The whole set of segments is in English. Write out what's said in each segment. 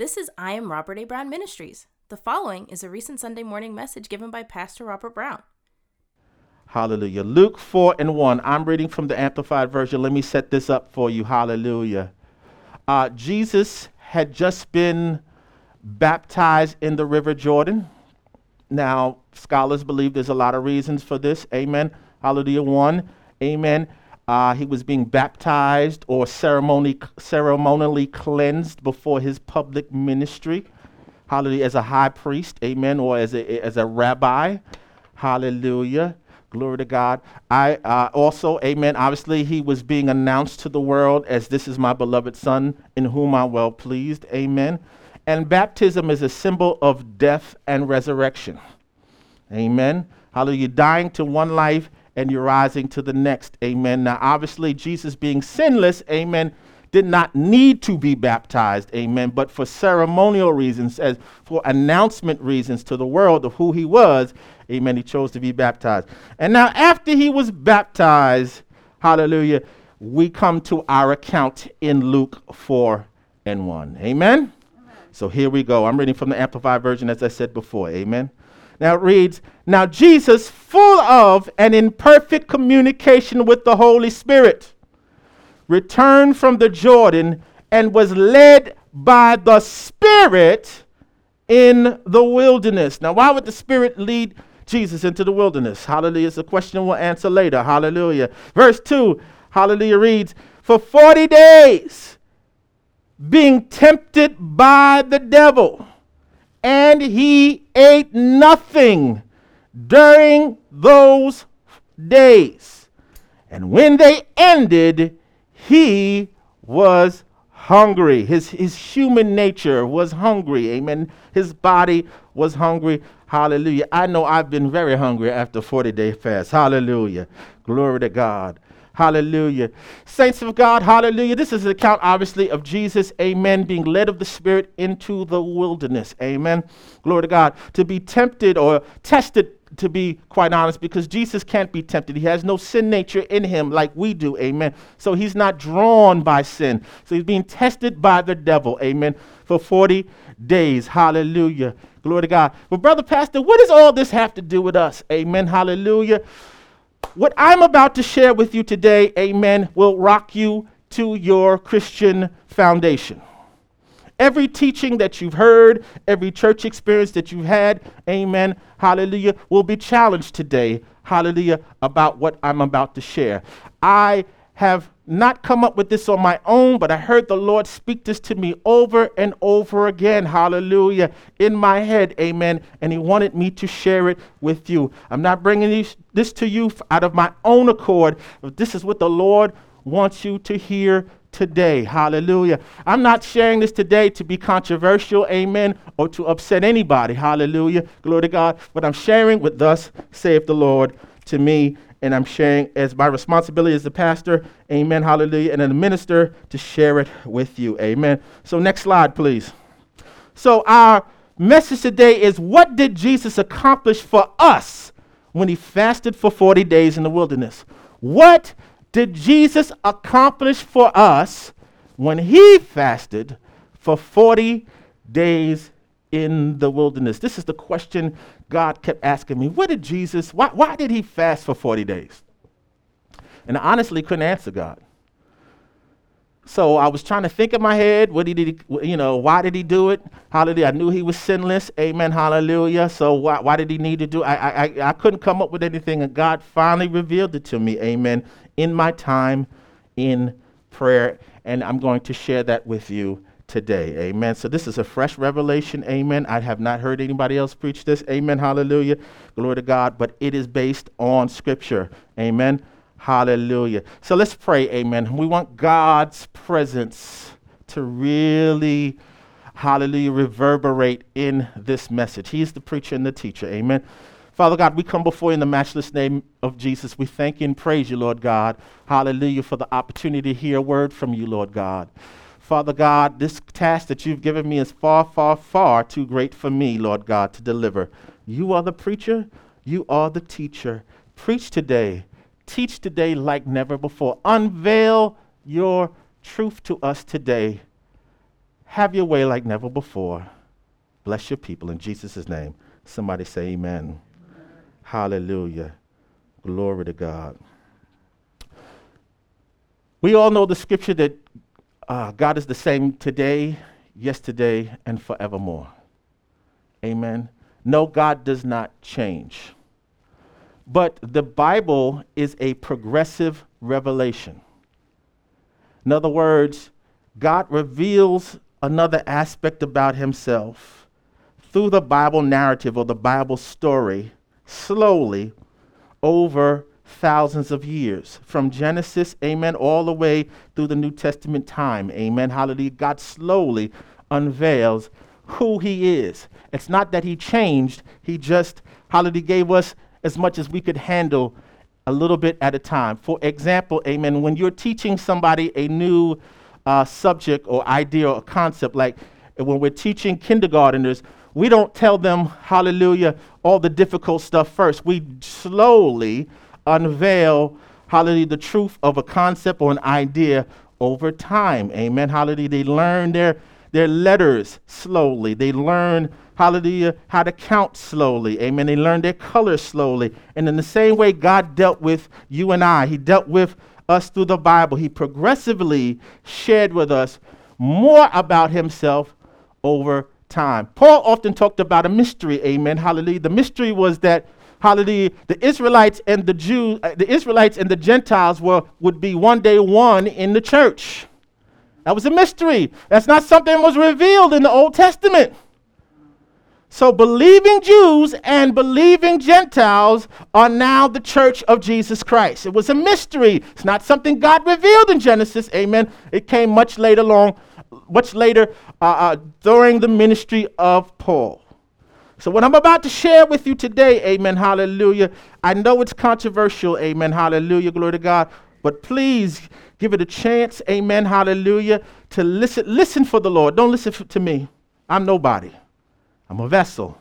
This is I Am Robert A. Brown Ministries. The following is a recent Sunday morning message given by Pastor Robert Brown. Hallelujah. Luke 4 and 1. I'm reading from the Amplified Version. Let me set this up for you. Hallelujah. Uh, Jesus had just been baptized in the River Jordan. Now, scholars believe there's a lot of reasons for this. Amen. Hallelujah. One, amen. Uh, he was being baptized or ceremony, ceremonially cleansed before his public ministry. Hallelujah. As a high priest, amen, or as a, as a rabbi. Hallelujah. Glory to God. I uh, also, amen. Obviously, he was being announced to the world as this is my beloved son in whom I'm well pleased. Amen. And baptism is a symbol of death and resurrection. Amen. Hallelujah. Dying to one life and you're rising to the next. Amen. Now, obviously, Jesus being sinless, amen, did not need to be baptized, amen, but for ceremonial reasons, as for announcement reasons to the world of who he was, amen, he chose to be baptized. And now, after he was baptized, hallelujah, we come to our account in Luke 4 and 1. Amen? amen? So here we go. I'm reading from the Amplified Version, as I said before. Amen. Now it reads, Now Jesus, full of and in perfect communication with the Holy Spirit, returned from the Jordan and was led by the Spirit in the wilderness. Now, why would the Spirit lead Jesus into the wilderness? Hallelujah. It's a question we'll answer later. Hallelujah. Verse 2, hallelujah reads, For 40 days being tempted by the devil and he ate nothing during those days. And when they ended, he was hungry. His, his human nature was hungry. Amen. His body was hungry. Hallelujah. I know I've been very hungry after 40 day fast. Hallelujah. Glory to God. Hallelujah. Saints of God, hallelujah. This is an account, obviously, of Jesus, amen, being led of the Spirit into the wilderness. Amen. Glory to God. To be tempted or tested, to be quite honest, because Jesus can't be tempted. He has no sin nature in him like we do. Amen. So he's not drawn by sin. So he's being tested by the devil. Amen. For 40 days. Hallelujah. Glory to God. But, Brother Pastor, what does all this have to do with us? Amen. Hallelujah. What I'm about to share with you today, amen, will rock you to your Christian foundation. Every teaching that you've heard, every church experience that you've had, amen, hallelujah, will be challenged today, hallelujah, about what I'm about to share. I have not come up with this on my own, but I heard the Lord speak this to me over and over again. Hallelujah. In my head. Amen. And He wanted me to share it with you. I'm not bringing these, this to you out of my own accord. This is what the Lord wants you to hear today. Hallelujah. I'm not sharing this today to be controversial, amen, or to upset anybody. Hallelujah. Glory to God. But I'm sharing with thus saith the Lord to me and I'm sharing as my responsibility as the pastor, amen, hallelujah, and as a minister to share it with you, amen. So, next slide, please. So, our message today is what did Jesus accomplish for us when he fasted for 40 days in the wilderness? What did Jesus accomplish for us when he fasted for 40 days in the wilderness? This is the question God kept asking me. What did Jesus, why, why did he fast for 40 days? And I honestly couldn't answer God. So I was trying to think in my head, what did he, you know, why did he do it? Hallelujah. I knew he was sinless. Amen. Hallelujah. So why, why did he need to do it? I, I, I couldn't come up with anything, and God finally revealed it to me. Amen. In my time in prayer. And I'm going to share that with you today. Amen. So this is a fresh revelation. Amen. I have not heard anybody else preach this. Amen. Hallelujah. Glory to God. But it is based on scripture. Amen. Hallelujah. So let's pray. Amen. We want God's presence to really, hallelujah, reverberate in this message. He's the preacher and the teacher. Amen. Father God, we come before you in the matchless name of Jesus. We thank you and praise you, Lord God. Hallelujah, for the opportunity to hear a word from you, Lord God. Father God, this task that you've given me is far, far, far too great for me, Lord God, to deliver. You are the preacher, you are the teacher. Preach today, teach today like never before. Unveil your truth to us today. Have your way like never before. Bless your people in Jesus' name. Somebody say amen. amen. Hallelujah. Glory to God. We all know the scripture that uh, God is the same today, yesterday, and forevermore. Amen. No, God does not change. But the Bible is a progressive revelation. In other words, God reveals another aspect about himself through the Bible narrative or the Bible story slowly over thousands of years. From Genesis, amen, all the way through the New Testament time, amen, hallelujah. God slowly unveils who he is. It's not that he changed, he just, hallelujah, gave us as much as we could handle a little bit at a time. For example, amen, when you're teaching somebody a new uh, subject or idea or concept, like when we're teaching kindergarteners, we don't tell them, hallelujah, all the difficult stuff first. We slowly unveil, hallelujah, the truth of a concept or an idea over time. Amen. Hallelujah. They learn their, their letters slowly. They learn, hallelujah, how to count slowly. Amen. They learn their colors slowly. And in the same way God dealt with you and I, He dealt with us through the Bible. He progressively shared with us more about Himself over time. Paul often talked about a mystery. Amen. Hallelujah. The mystery was that hallelujah, the Israelites and the Jews, uh, the Israelites and the Gentiles were, would be one day one in the church. That was a mystery. That's not something that was revealed in the Old Testament. So believing Jews and believing Gentiles are now the church of Jesus Christ. It was a mystery. It's not something God revealed in Genesis. Amen. It came much later along, much later uh, uh, during the ministry of Paul. So, what I'm about to share with you today, amen, hallelujah, I know it's controversial, amen, hallelujah, glory to God, but please give it a chance, amen, hallelujah, to listen. Listen for the Lord. Don't listen to me. I'm nobody, I'm a vessel.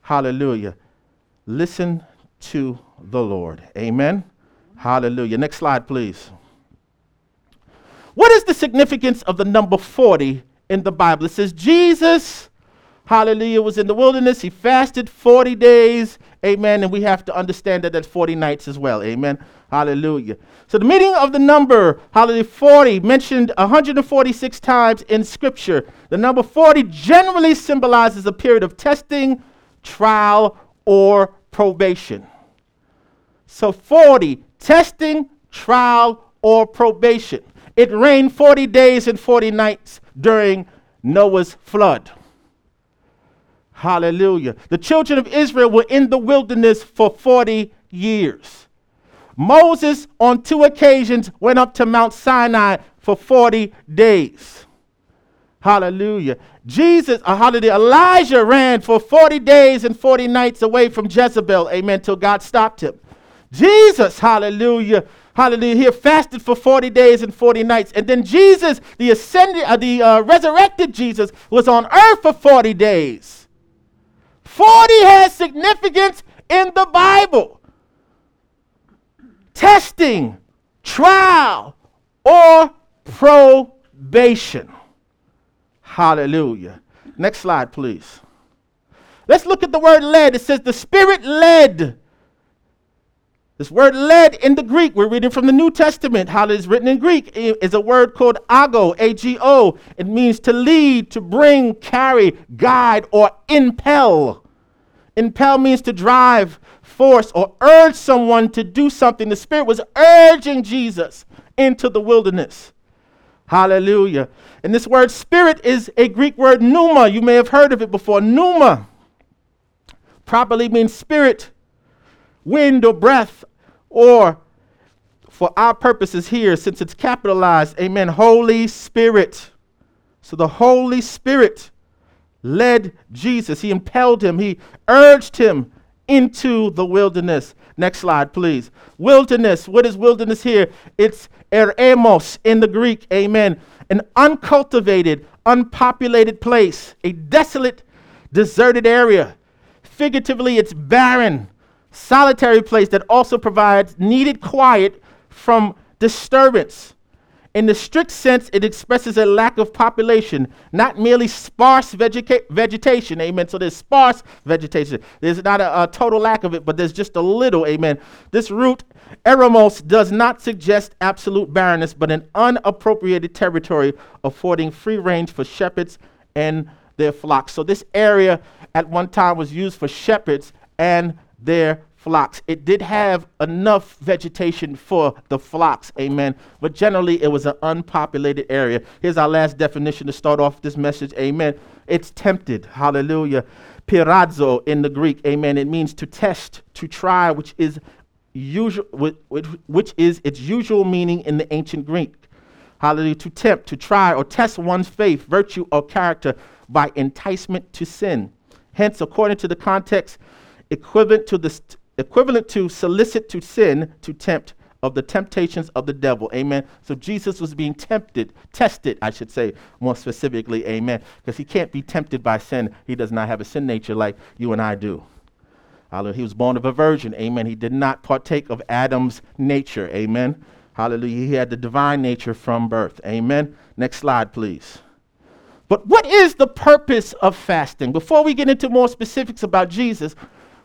Hallelujah. Listen to the Lord. Amen. Hallelujah. Next slide, please. What is the significance of the number 40 in the Bible? It says Jesus hallelujah, was in the wilderness. He fasted 40 days, amen. And we have to understand that that's 40 nights as well, amen. Hallelujah. So the meaning of the number, hallelujah, 40, mentioned 146 times in Scripture. The number 40 generally symbolizes a period of testing, trial, or probation. So 40, testing, trial, or probation. It rained 40 days and 40 nights during Noah's flood. Hallelujah. The children of Israel were in the wilderness for 40 years. Moses, on two occasions, went up to Mount Sinai for 40 days. Hallelujah. Jesus, uh, hallelujah. Elijah ran for 40 days and 40 nights away from Jezebel, amen, till God stopped him. Jesus, hallelujah, hallelujah, he fasted for 40 days and 40 nights. And then Jesus, the ascended, uh, the uh, resurrected Jesus, was on earth for 40 days. 40 has significance in the Bible. Testing, trial, or probation. Hallelujah. Next slide, please. Let's look at the word led. It says the Spirit led. This word led in the Greek, we're reading from the New Testament. How it is written in Greek is a word called ago, A G O. It means to lead, to bring, carry, guide, or impel. Impel means to drive, force, or urge someone to do something. The Spirit was urging Jesus into the wilderness. Hallelujah. And this word spirit is a Greek word pneuma. You may have heard of it before. Pneuma properly means spirit, wind, or breath, or for our purposes here, since it's capitalized, amen, Holy Spirit. So the Holy Spirit led Jesus. He impelled him, he urged him into the wilderness. Next slide, please. Wilderness. What is wilderness here? It's eremos in the Greek. Amen. An uncultivated, unpopulated place, a desolate, deserted area. Figuratively, it's barren, solitary place that also provides needed quiet from disturbance. In the strict sense, it expresses a lack of population, not merely sparse vegeta- vegetation. Amen. So there's sparse vegetation. There's not a, a, total lack of it, but there's just a little. Amen. This root, eremos, does not suggest absolute barrenness, but an unappropriated territory affording free range for shepherds and their flocks. So this area at one time was used for shepherds and their flocks. It did have enough vegetation for the flocks, amen. But generally, it was an unpopulated area. Here's our last definition to start off this message, amen. It's tempted, hallelujah. Peirazo in the Greek, amen. It means to test, to try, which is usual, which, which is its usual meaning in the ancient Greek. Hallelujah. To tempt, to try, or test one's faith, virtue, or character by enticement to sin. Hence, according to the context, equivalent to the st- equivalent to solicit to sin, to tempt of the temptations of the devil. Amen. So Jesus was being tempted, tested, I should say, more specifically. Amen. Because he can't be tempted by sin. He does not have a sin nature like you and I do. Hallelujah. He was born of a virgin. Amen. He did not partake of Adam's nature. Amen. Hallelujah. He had the divine nature from birth. Amen. Next slide, please. But what is the purpose of fasting? Before we get into more specifics about Jesus,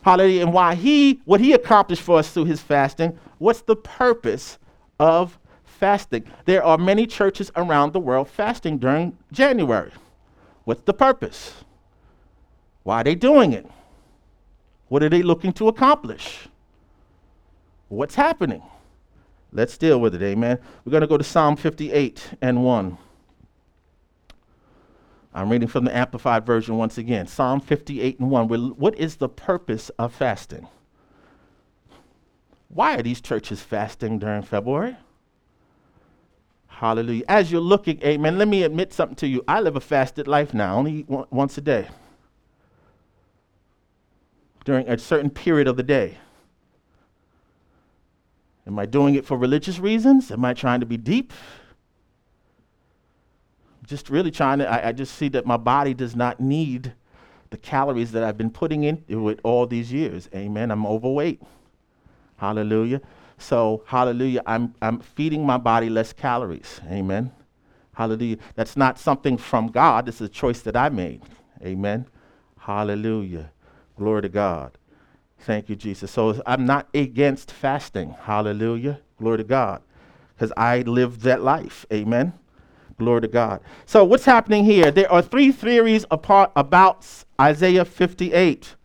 Hallelujah. And why he, what he accomplished for us through his fasting, what's the purpose of fasting? There are many churches around the world fasting during January. What's the purpose? Why are they doing it? What are they looking to accomplish? What's happening? Let's deal with it, amen. We're going to go to Psalm 58 and 1. I'm reading from the Amplified Version once again Psalm 58 and 1. What is the purpose of fasting? Why are these churches fasting during February? Hallelujah. As you're looking, amen, let me admit something to you. I live a fasted life now, only eat once a day during a certain period of the day. Am I doing it for religious reasons? Am I trying to be deep? Just really trying to, I, I, just see that my body does not need the calories that I've been putting into it all these years. Amen. I'm overweight. Hallelujah. So, hallelujah, I'm, I'm feeding my body less calories. Amen. Hallelujah. That's not something from God, it's a choice that I made. Amen. Hallelujah. Glory to God. Thank you, Jesus. So I'm not against fasting. Hallelujah. Glory to God. Because I live that life. Amen. Glory to God. So, what's happening here? There are three theories apart about Isaiah 58.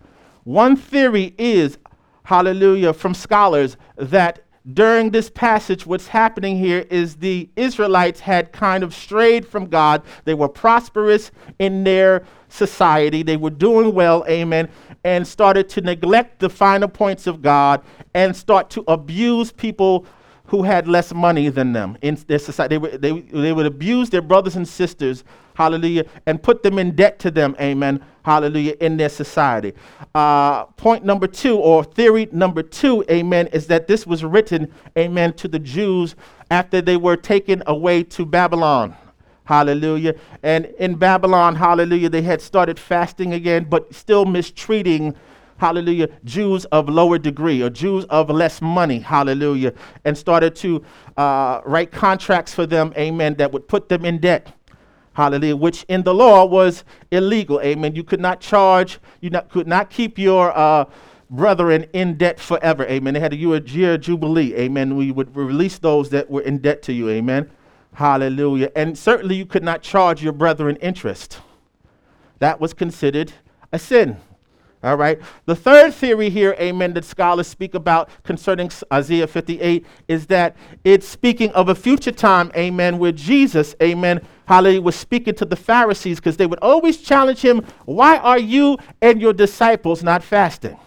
One theory is, hallelujah, from scholars that during this passage, what's happening here is the Israelites had kind of strayed from God. They were prosperous in their society, they were doing well, amen, and started to neglect the finer points of God and start to abuse people who had less money than them in their society. They, would, they, they would abuse their brothers and sisters, hallelujah, and put them in debt to them, amen, hallelujah, in their society. Uh, point number two, or theory number two, amen, is that this was written, amen, to the Jews after they were taken away to Babylon. Hallelujah. And in Babylon, hallelujah, they had started fasting again, but still mistreating hallelujah, Jews of lower degree or Jews of less money, hallelujah, and started to uh, write contracts for them, amen, that would put them in debt. Hallelujah, which in the law was illegal. Amen. You could not charge, you not, could not keep your uh, brethren in debt forever. Amen. They had a year jubilee. Amen. We would release those that were in debt to you. Amen. Hallelujah. And certainly you could not charge your brethren interest. That was considered a sin. All right. The third theory here, amen, that scholars speak about concerning Isaiah 58 is that it's speaking of a future time, amen, where Jesus, amen, hallelujah, was speaking to the Pharisees because they would always challenge him, Why are you and your disciples not fasting?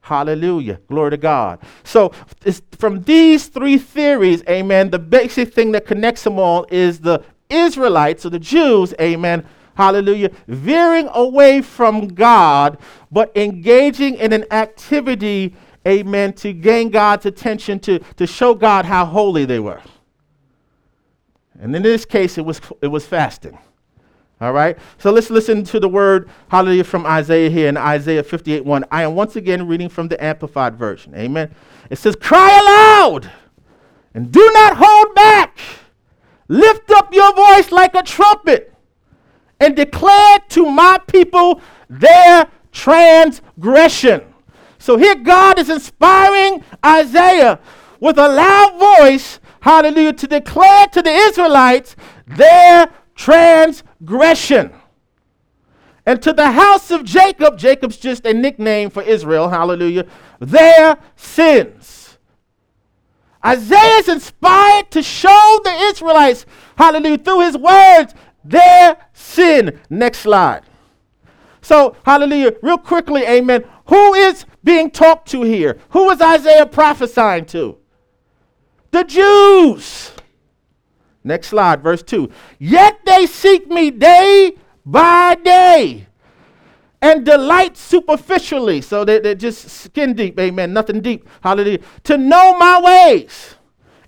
Hallelujah. Glory to God. So, from these three theories, amen, the basic thing that connects them all is the Israelites or the Jews, amen hallelujah, veering away from God, but engaging in an activity, amen, to gain God's attention, to, to show God how holy they were. And in this case, it was, it was fasting. All right? So let's listen to the word, hallelujah, from Isaiah here in Isaiah 58 1. I am once again reading from the Amplified Version. Amen. It says, Cry aloud And do not hold back. Lift up your voice like a trumpet and declare to my people their transgression. So here God is inspiring Isaiah with a loud voice, hallelujah, to declare to the Israelites their transgression. And to the house of Jacob, Jacob's just a nickname for Israel, hallelujah, their sins. Isaiah is inspired to show the Israelites, hallelujah, through his words, their sin. Next slide. So, hallelujah, real quickly, amen. Who is being talked to here? Who is Isaiah prophesying to? The Jews. Next slide, verse 2. Yet they seek me day by day and delight superficially. So they, they're just skin deep, amen, nothing deep, hallelujah, to know my ways.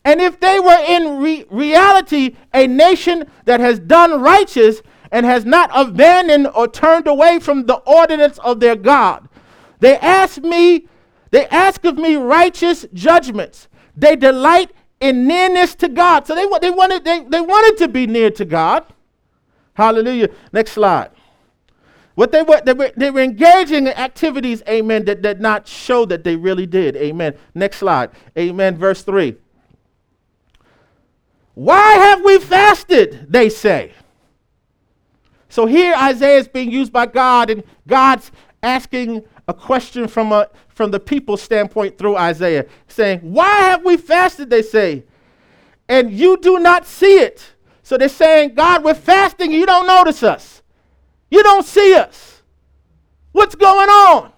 And if they were in re- reality a nation that has done righteous and has not abandoned or turned away from the ordinance of their God, they ask me, they ask of me righteous judgments. They delight in nearness to God. So they, they, wanted, they, they wanted to be near to God. Hallelujah. Next slide. What they were, they were, they were engaging in activities, amen, that did not show that they really did. Amen. Next slide. Amen. Verse 3. Why have we fasted? They say. So here Isaiah is being used by God, and God's asking a question from, a, from the people's standpoint through Isaiah, saying, Why have we fasted? They say, and you do not see it. So they're saying, God, we're fasting, you don't notice us. You don't see us. What's going on?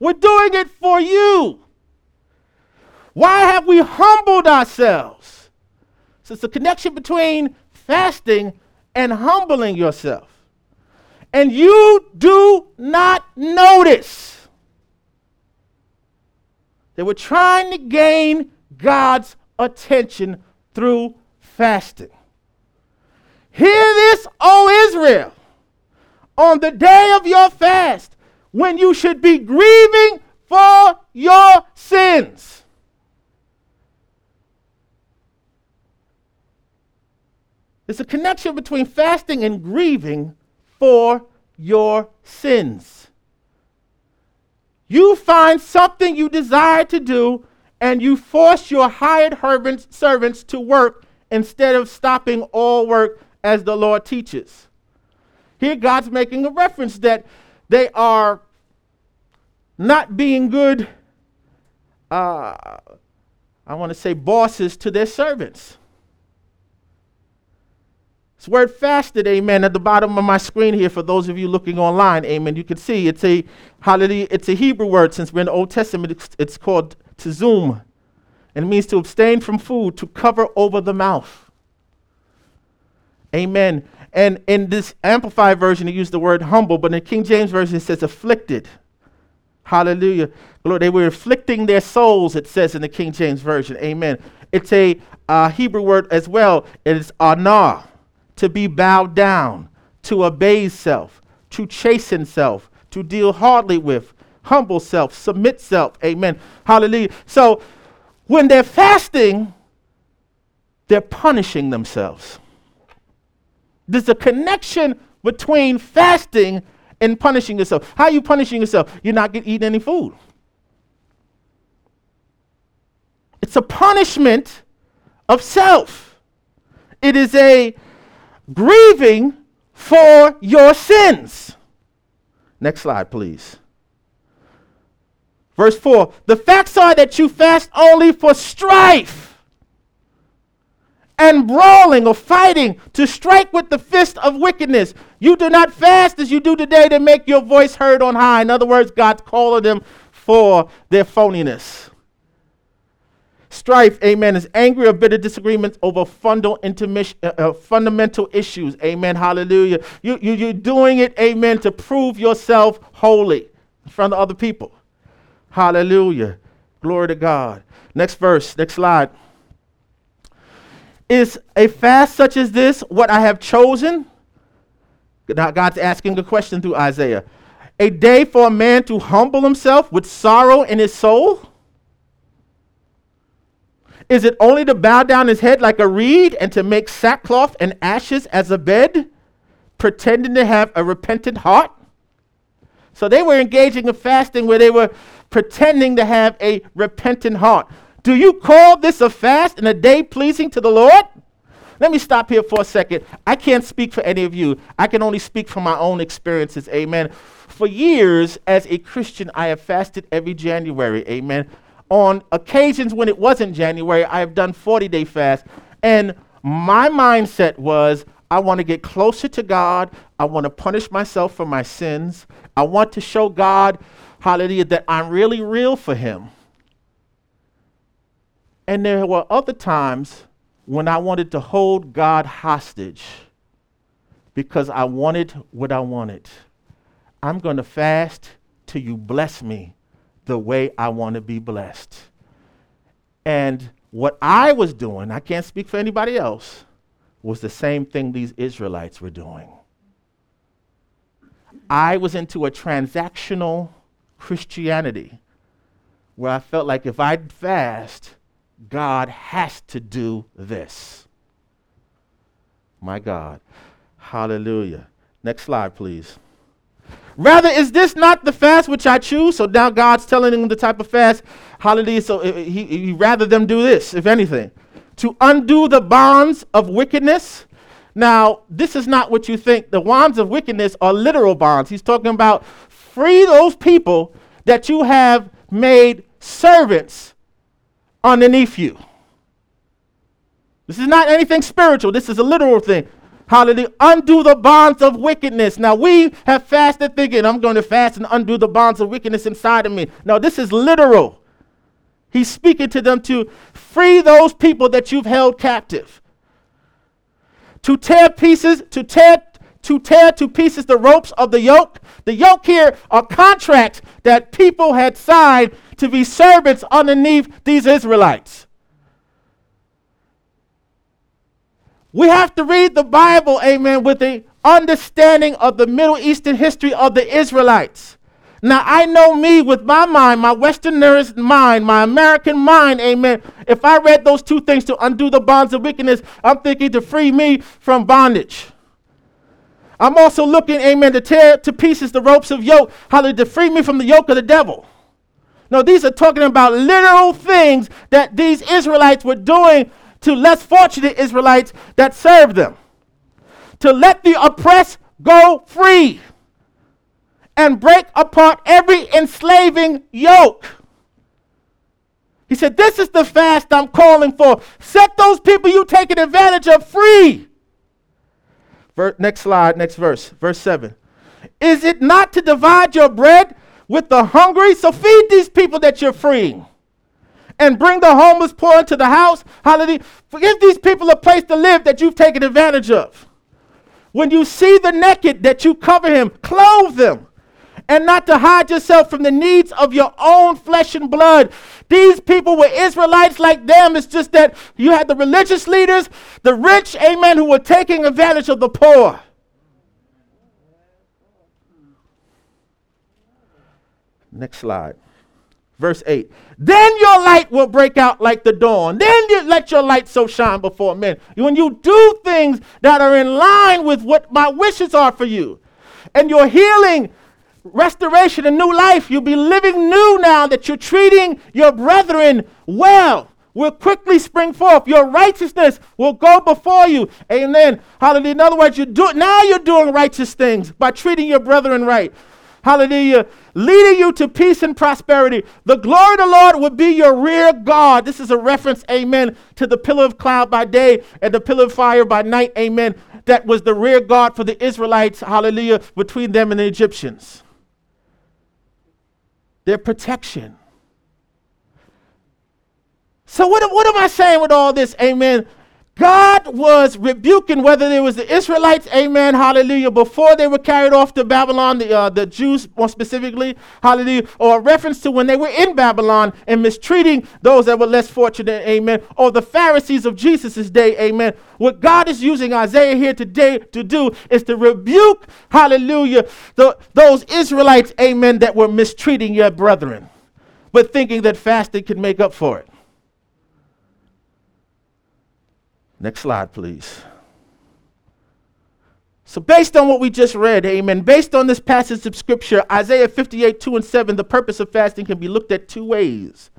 We're doing it for you. Why have we humbled ourselves? So it's a connection between fasting and humbling yourself. And you do not notice. They were trying to gain God's attention through fasting. Hear this, O Israel, on the day of your fast, when you should be grieving for your sins. There's a connection between fasting and grieving for your sins. You find something you desire to do, and you force your hired servants to work instead of stopping all work as the Lord teaches. Here, God's making a reference that they are not being good, uh, I want to say, bosses to their servants. Word fasted, amen, at the bottom of my screen here for those of you looking online, amen. You can see it's a hallelujah, it's a Hebrew word since we're in the Old Testament, it's, it's called tsum, And it means to abstain from food, to cover over the mouth. Amen. And in this amplified version, it used the word humble, but in the King James Version, it says afflicted. Hallelujah. Lord, they were afflicting their souls, it says in the King James Version. Amen. It's a uh, Hebrew word as well. It is anah to be bowed down, to obey self, to chasten self, to deal hardly with, humble self, submit self. Amen. Hallelujah. So when they're fasting, they're punishing themselves. There's a connection between fasting and punishing yourself. How are you punishing yourself? You're not eating any food. It's a punishment of self. It is a grieving for your sins. Next slide, please. Verse 4 The facts are that you fast only for strife and brawling or fighting to strike with the fist of wickedness. You do not fast as you do today to make your voice heard on high. In other words, God's calling them for their phoniness. Strife, amen, is angry or bitter disagreements over fundamental, uh, uh, fundamental issues. Amen. Hallelujah. You, you, you're doing it, amen, to prove yourself holy in front of other people. Hallelujah. Glory to God. Next verse, next slide. Is a fast such as this what I have chosen? Now God's asking a question through Isaiah. A day for a man to humble himself with sorrow in his soul? Is it only to bow down his head like a reed and to make sackcloth and ashes as a bed, pretending to have a repentant heart? So they were engaging in fasting where they were pretending to have a repentant heart. Do you call this a fast and a day pleasing to the Lord? Let me stop here for a second. I can't speak for any of you. I can only speak from my own experiences. Amen. For years, as a Christian, I have fasted every January. Amen. On occasions when it wasn't January, I have done 40 day fast. And my mindset was I want to get closer to God. I want to punish myself for my sins. I want to show God, hallelujah, that I'm really real for Him. And there were other times when I wanted to hold God hostage because I wanted what I wanted. I'm going to fast till you bless me the way I want to be blessed. And what I was doing, I can't speak for anybody else, was the same thing these Israelites were doing. I was into a transactional Christianity where I felt like if I'd fast, God has to do this. My God. Hallelujah. Next slide, please. Rather, is this not the fast which I choose? So now God's telling them the type of fast. Hallelujah. So uh, he, he rather them do this, if anything, to undo the bonds of wickedness. Now, this is not what you think. The bonds of wickedness are literal bonds. He's talking about free those people that you have made servants underneath you. This is not anything spiritual. This is a literal thing. Hallelujah. Undo the bonds of wickedness. Now, we have fasted thinking, I'm going to fast and undo the bonds of wickedness inside of me. Now, this is literal. He's speaking to them to free those people that you've held captive. To tear pieces, to tear to tear to pieces the ropes of the yoke. The yoke here are contracts that people had signed to be servants underneath these Israelites. We have to read the Bible, amen, with the understanding of the Middle Eastern history of the Israelites. Now, I know me with my mind, my Westerners mind, my American mind, amen. If I read those two things to undo the bonds of wickedness, I'm thinking to free me from bondage. I'm also looking, amen, to tear to pieces the ropes of yoke, hallelujah, to free me from the yoke of the devil. No, these are talking about literal things that these Israelites were doing to less fortunate Israelites that served them. To let the oppressed go free and break apart every enslaving yoke. He said, This is the fast I'm calling for. Set those people you taking advantage of free. Ver- next slide, next verse, verse 7. Is it not to divide your bread with the hungry. So feed these people that you're freeing. And bring the homeless poor into the house. Hallelujah. Give these people a place to live that you've taken advantage of. When you see the naked, that you cover him, clothe them, and not to hide yourself from the needs of your own flesh and blood. These people were Israelites like them. It's just that you had the religious leaders, the rich, amen, who were taking advantage of the poor. Next slide. Verse 8. Then your light will break out like the dawn. Then you let your light so shine before men. When you do things that are in line with what my wishes are for you, and your healing, restoration, and new life, you'll be living new now that you're treating your brethren well will quickly spring forth. Your righteousness will go before you. Amen. Hallelujah. In other words, you do now you're doing righteous things by treating your brethren right. Hallelujah. Leading you to peace and prosperity. The glory of the Lord will be your rear guard. This is a reference, amen, to the pillar of cloud by day and the pillar of fire by night, amen. That was the rear guard for the Israelites, hallelujah, between them and the Egyptians. Their protection. So, what, what am I saying with all this? Amen. God was rebuking whether it was the Israelites, amen, hallelujah, before they were carried off to Babylon, the, uh, the Jews more specifically, hallelujah, or a reference to when they were in Babylon and mistreating those that were less fortunate, amen, or the Pharisees of Jesus' day, amen. What God is using Isaiah here today to do is to rebuke, hallelujah, the, those Israelites, amen, that were mistreating your brethren, but thinking that fasting could make up for it. Next slide, please. So, based on what we just read, amen, based on this passage of scripture, Isaiah 58, 2 and 7, the purpose of fasting can be looked at two ways.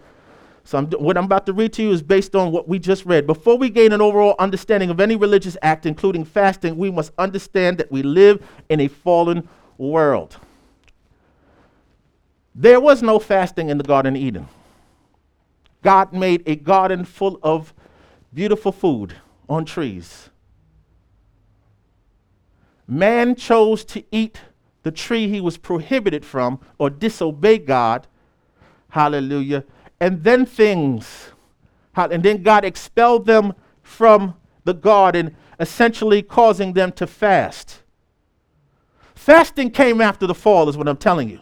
So, I'm, what I'm about to read to you is based on what we just read. Before we gain an overall understanding of any religious act, including fasting, we must understand that we live in a fallen world. There was no fasting in the Garden of Eden. God made a garden full of beautiful food on trees man chose to eat the tree he was prohibited from or disobey God, hallelujah, and then things, and then God expelled them from the garden, essentially causing them to fast. Fasting came after the fall, is what I'm telling you.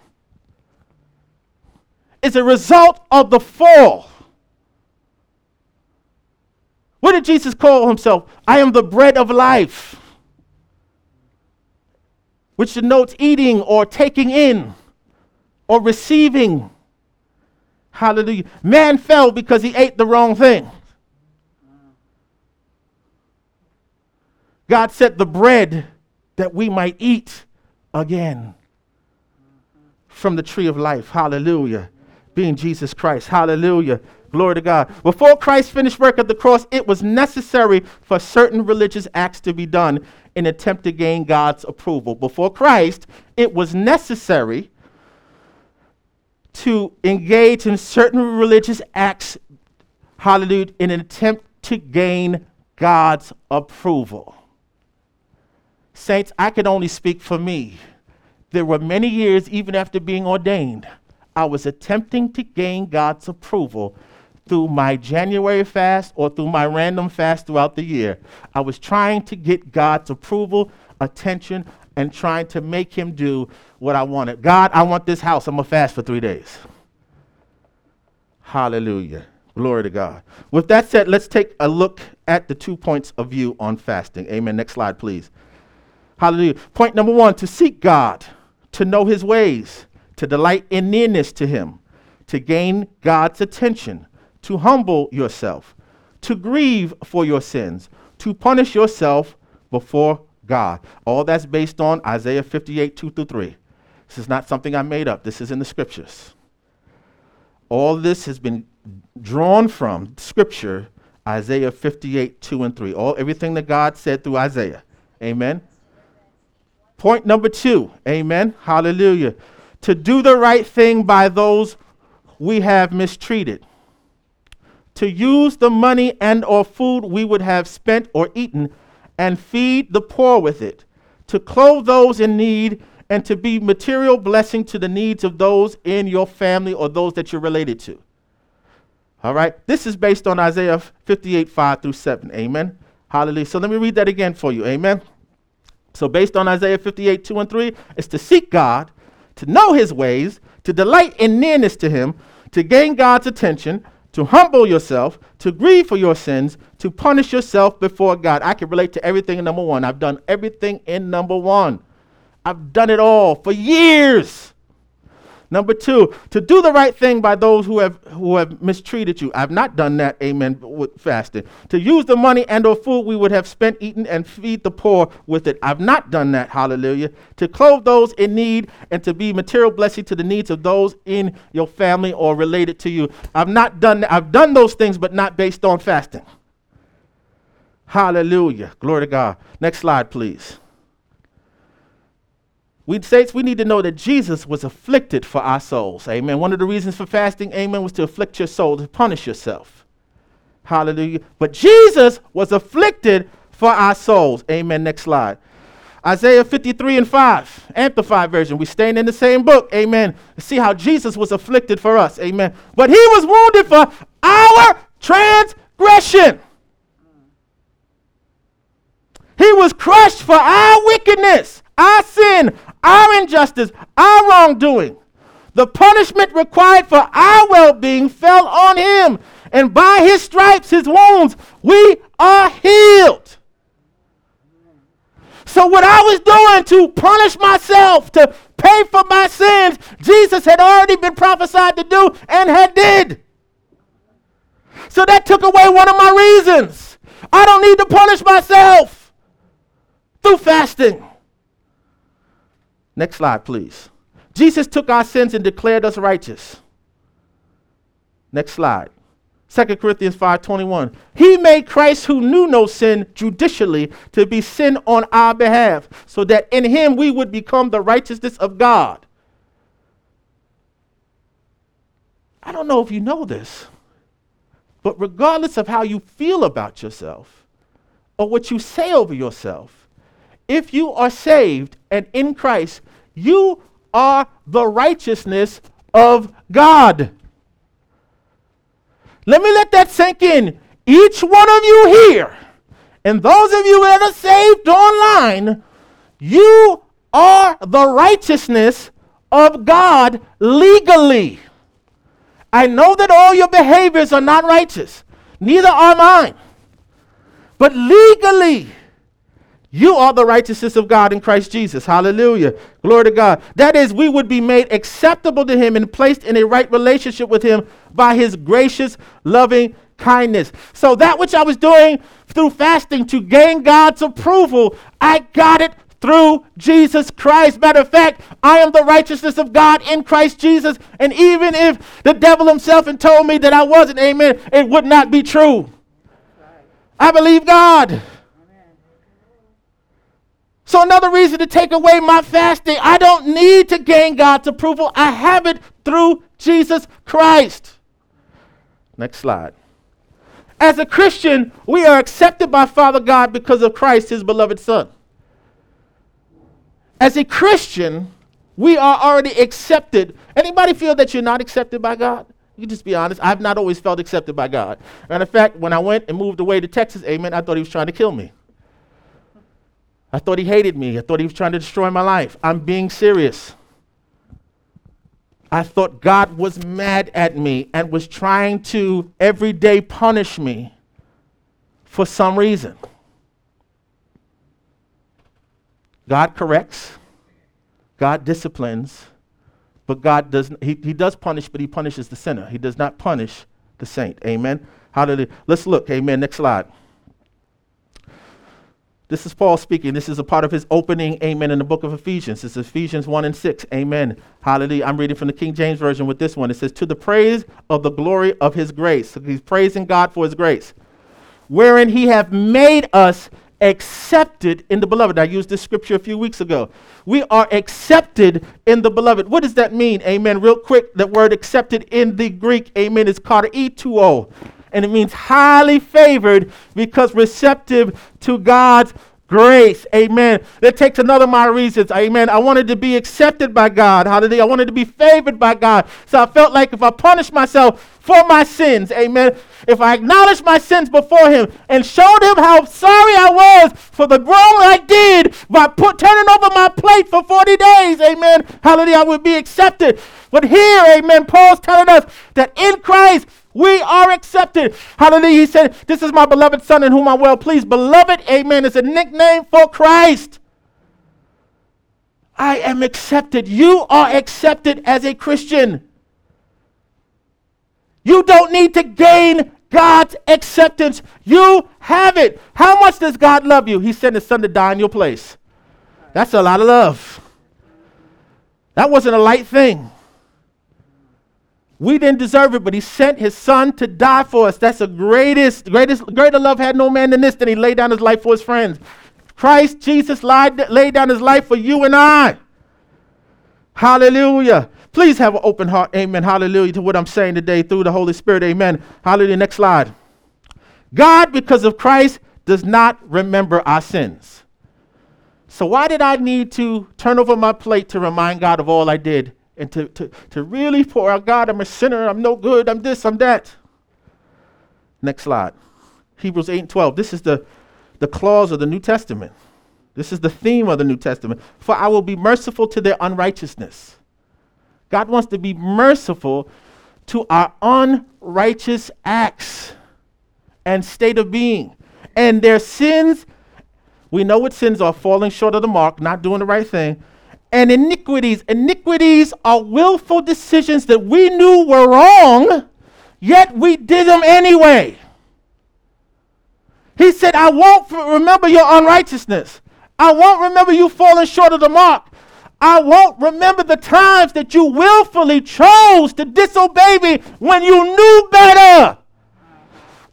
It's a result of the fall. What did Jesus call himself? I am the bread of life which denotes eating or taking in or receiving. Hallelujah. Man fell because he ate the wrong thing. God set the bread that we might eat again from the tree of life. Hallelujah. Being Jesus Christ. Hallelujah. Glory to God. Before Christ finished work at the cross, it was necessary for certain religious acts to be done in attempt to gain God's approval. Before Christ, it was necessary to engage in certain religious acts, hallelujah, in an attempt to gain God's approval. Saints, I can only speak for me. There were many years, even after being ordained, I was attempting to gain God's approval through my January fast or through my random fast throughout the year. I was trying to get God's approval, attention, and trying to make Him do what I wanted. God, I want this house. I'm going to fast for three days. Hallelujah. Glory to God. With that said, let's take a look at the two points of view on fasting. Amen. Next slide, please. Hallelujah. Point number one to seek God, to know His ways, to delight in nearness to Him, to gain God's attention, to humble yourself, to grieve for your sins, to punish yourself before God. All that's based on Isaiah 58, 2 through 3. This is not something I made up, this is in the scriptures. All this has been drawn from scripture, Isaiah 58, 2 and 3. All everything that God said through Isaiah. Amen. Point number two, amen. Hallelujah. To do the right thing by those we have mistreated to use the money and or food we would have spent or eaten and feed the poor with it, to clothe those in need and to be material blessing to the needs of those in your family or those that you're related to. All right? This is based on Isaiah 58, 5 through 7. Amen. Hallelujah. So let me read that again for you. Amen. So, based on Isaiah 58, 2 and 3, it's to seek God, to know his ways, to delight in nearness to him, to gain God's attention, to humble yourself, to grieve for your sins, to punish yourself before God. I can relate to everything in number one. I've done everything in number one. I've done it all for years. Number two, to do the right thing by those who have who have mistreated you. I've not done that, amen, with fasting. To use the money and or food we would have spent eating and feed the poor with it. I've not done that, hallelujah. To clothe those in need and to be material blessing to the needs of those in your family or related to you. I've not done that. I've done those things, but not based on fasting. Hallelujah. Glory to God. Next slide, please. We saints, we need to know that Jesus was afflicted for our souls. Amen. One of the reasons for fasting, amen, was to afflict your soul, to punish yourself. Hallelujah. But Jesus was afflicted for our souls. Amen. Next slide. Isaiah 53 and 5, Amplified Version. We staying in the same book. Amen. See how Jesus was afflicted for us. Amen. But he was wounded for our transgression. He was crushed for our wickedness, our sin, our injustice, our wrongdoing. The punishment required for our well being fell on him, and by his stripes, his wounds, we are healed. So, what I was doing to punish myself, to pay for my sins, Jesus had already been prophesied to do and had did. So, that took away one of my reasons. I don't need to punish myself through fasting. Next slide, please. Jesus took our sins and declared us righteous. Next slide. 2 Corinthians 5:21. He made Christ who knew no sin judicially to be sin on our behalf, so that in him we would become the righteousness of God. I don't know if you know this, but regardless of how you feel about yourself or what you say over yourself, if you are saved and in Christ, you are the righteousness of God. Let me let that sink in. Each one of you here, and those of you that are saved online, you are the righteousness of God legally. I know that all your behaviors are not righteous, neither are mine. But legally, you are the righteousness of God in Christ Jesus. Hallelujah. Glory to God. That is, we would be made acceptable to Him and placed in a right relationship with Him by His gracious, loving kindness. So, that which I was doing through fasting to gain God's approval, I got it through Jesus Christ. Matter of fact, I am the righteousness of God in Christ Jesus. And even if the devil himself had told me that I wasn't, amen, it would not be true. I believe God. So, another reason to take away my fasting, I don't need to gain God's approval. I have it through Jesus Christ. Next slide. As a Christian, we are accepted by Father God because of Christ, his beloved Son. As a Christian, we are already accepted. Anybody feel that you're not accepted by God? You can just be honest. I've not always felt accepted by God. And in fact, when I went and moved away to Texas, amen, I thought he was trying to kill me. I thought he hated me. I thought he was trying to destroy my life. I'm being serious. I thought God was mad at me and was trying to every day punish me for some reason. God corrects, God disciplines, but God does he, he does punish, but he punishes the sinner. He does not punish the saint. Amen. Hallelujah. Let's look. Amen. Next slide. This is Paul speaking. This is a part of his opening, amen, in the book of Ephesians. It's Ephesians 1 and 6. Amen. Hallelujah. I'm reading from the King James Version with this one. It says, To the praise of the glory of his grace. So he's praising God for his grace, wherein he hath made us accepted in the beloved. I used this scripture a few weeks ago. We are accepted in the beloved. What does that mean? Amen. Real quick, that word accepted in the Greek, amen, is called etuo and it means highly favored because receptive to God's grace. Amen. That takes another of my reasons. Amen. I wanted to be accepted by God. Hallelujah. I wanted to be favored by God. So I felt like if I punish myself for my sins, amen, if I acknowledge my sins before Him and showed Him how sorry I was for the wrong I did by put, turning over my plate for 40 days, amen, hallelujah, I would be accepted. But here, amen, Paul's telling us that in Christ, we are accepted. Hallelujah. He said, This is my beloved Son in whom I'm well pleased. Beloved, amen, is a nickname for Christ. I am accepted. You are accepted as a Christian. You don't need to gain God's acceptance. You have it. How much does God love you? He sent his son to die in your place. That's a lot of love. That wasn't a light thing. We didn't deserve it, but he sent his son to die for us. That's the greatest, greatest, greater love had no man than this, than he laid down his life for his friends. Christ Jesus lied, laid down his life for you and I. Hallelujah. Please have an open heart. Amen. Hallelujah to what I'm saying today through the Holy Spirit. Amen. Hallelujah. Next slide. God, because of Christ, does not remember our sins. So, why did I need to turn over my plate to remind God of all I did and to, to, to really pour out God, I'm a sinner, I'm no good, I'm this, I'm that. Next slide. Hebrews 8 and 12. This is the, the clause of the New Testament. This is the theme of the New Testament. For I will be merciful to their unrighteousness. God wants to be merciful to our unrighteous acts and state of being. And their sins, we know what sins are falling short of the mark, not doing the right thing and iniquities. Iniquities are willful decisions that we knew were wrong, yet we did them anyway. He said, I won't remember your unrighteousness. I won't remember you falling short of the mark. I won't remember the times that you willfully chose to disobey me when you knew better.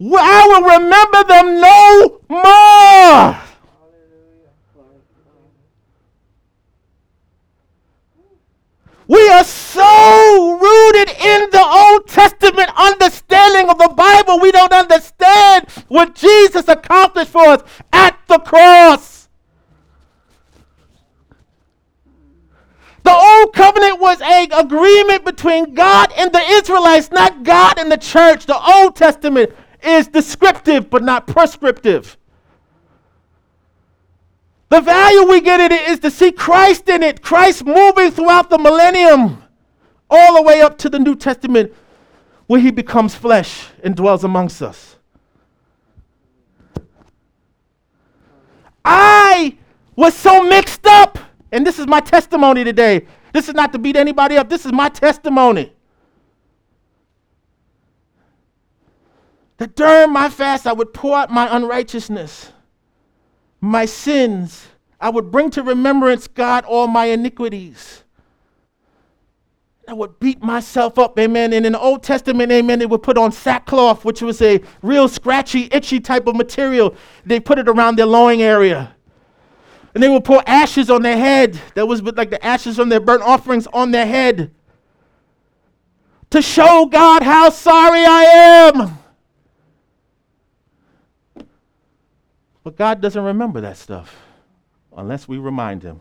I will remember them no more. We are so rooted in the Old Testament understanding of the Bible, we don't understand what Jesus accomplished for us at the cross. The old covenant was an agreement between God and the Israelites, not God and the church. The Old Testament is descriptive but not prescriptive. The value we get in it is to see Christ in it, Christ moving throughout the millennium, all the way up to the New Testament, where he becomes flesh and dwells amongst us. I was so mixed up, and this is my testimony today. This is not to beat anybody up, this is my testimony. That during my fast, I would pour out my unrighteousness my sins. I would bring to remembrance, God, all my iniquities. I would beat myself up, amen. And in the Old Testament, amen, they would put on sackcloth, which was a real scratchy, itchy type of material. They put it around their loin area. And they would pour ashes on their head. That was like the ashes from their burnt offerings on their head. To show God how sorry I am. But God doesn't remember that stuff unless we remind Him.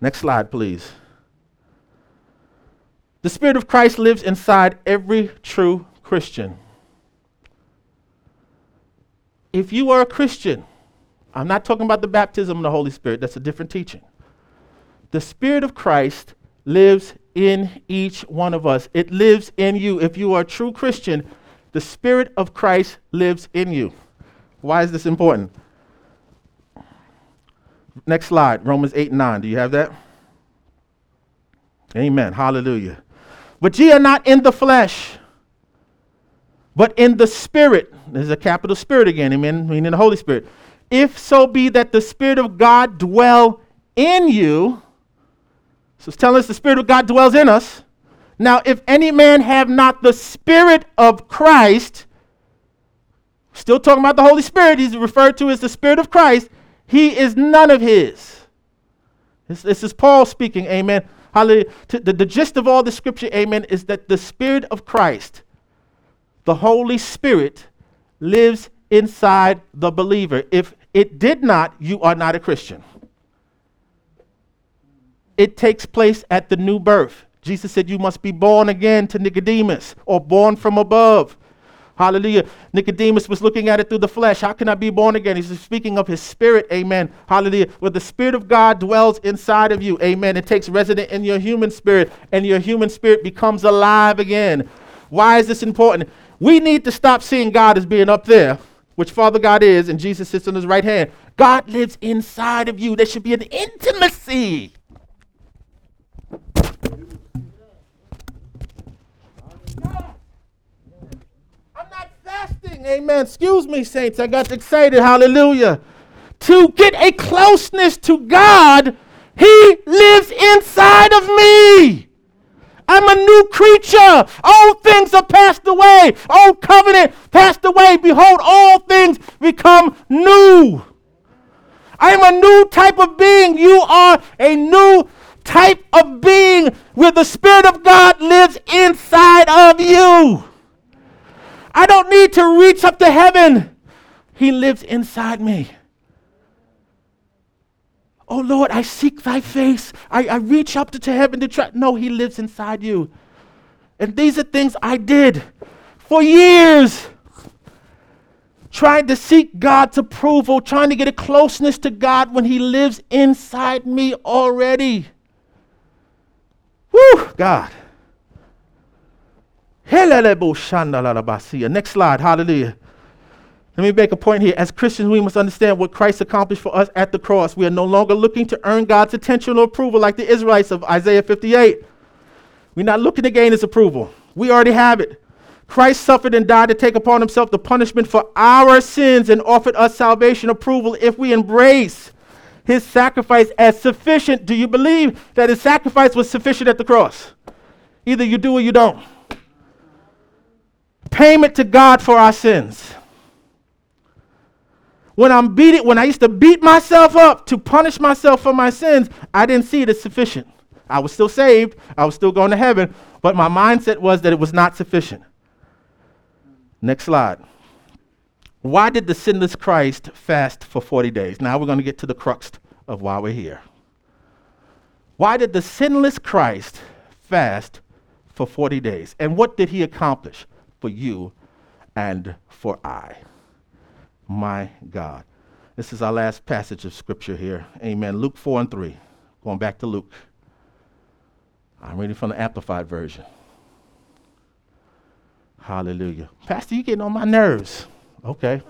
Next slide, please. The Spirit of Christ lives inside every true Christian. If you are a Christian, I'm not talking about the baptism of the Holy Spirit, that's a different teaching. The Spirit of Christ lives in each one of us. It lives in you. If you are a true Christian, the Spirit of Christ lives in you. Why is this important? Next slide, Romans 8 and 9. Do you have that? Amen. Hallelujah. But ye are not in the flesh, but in the spirit. There's a capital spirit again, amen, meaning in the Holy Spirit. If so be that the Spirit of God dwell in you, so it's telling us the Spirit of God dwells in us. Now, if any man have not the Spirit of Christ, Still talking about the Holy Spirit. He's referred to as the Spirit of Christ. He is none of his. This, this is Paul speaking, amen. Hallelujah. The, the gist of all the scripture, amen, is that the Spirit of Christ, the Holy Spirit, lives inside the believer. If it did not, you are not a Christian. It takes place at the new birth. Jesus said, You must be born again to Nicodemus or born from above. Hallelujah. Nicodemus was looking at it through the flesh. How can I be born again? He's speaking of his spirit. Amen. Hallelujah. Where the spirit of God dwells inside of you. Amen. It takes resident in your human spirit, and your human spirit becomes alive again. Why is this important? We need to stop seeing God as being up there, which Father God is, and Jesus sits on his right hand. God lives inside of you. There should be an intimacy. Amen. Excuse me, saints. I got excited. Hallelujah. To get a closeness to God, He lives inside of me. I'm a new creature. Old things are passed away. Old covenant passed away. Behold, all things become new. I am a new type of being. You are a new type of being where the Spirit of God lives inside of you. I don't need to reach up to heaven. He lives inside me. Oh Lord, I seek thy face. I, I reach up to, to heaven to try. No, he lives inside you. And these are things I did for years. Trying to seek God's approval, oh, trying to get a closeness to God when He lives inside me already. Whew, God. Next slide. Hallelujah. Let me make a point here. As Christians, we must understand what Christ accomplished for us at the cross. We are no longer looking to earn God's attention or approval like the Israelites of Isaiah 58. We're not looking to gain his approval. We already have it. Christ suffered and died to take upon himself the punishment for our sins and offered us salvation approval if we embrace his sacrifice as sufficient. Do you believe that his sacrifice was sufficient at the cross? Either you do or you don't. Payment to God for our sins. When I'm beat it, when I used to beat myself up to punish myself for my sins, I didn't see it as sufficient. I was still saved, I was still going to heaven, but my mindset was that it was not sufficient. Next slide. Why did the sinless Christ fast for 40 days? Now we're going to get to the crux of why we're here. Why did the sinless Christ fast for 40 days? And what did he accomplish for you and for I? My God. This is our last passage of scripture here. Amen. Luke 4 and 3. Going back to Luke. I'm reading from the Amplified Version. Hallelujah. Pastor, you getting on my nerves. Okay.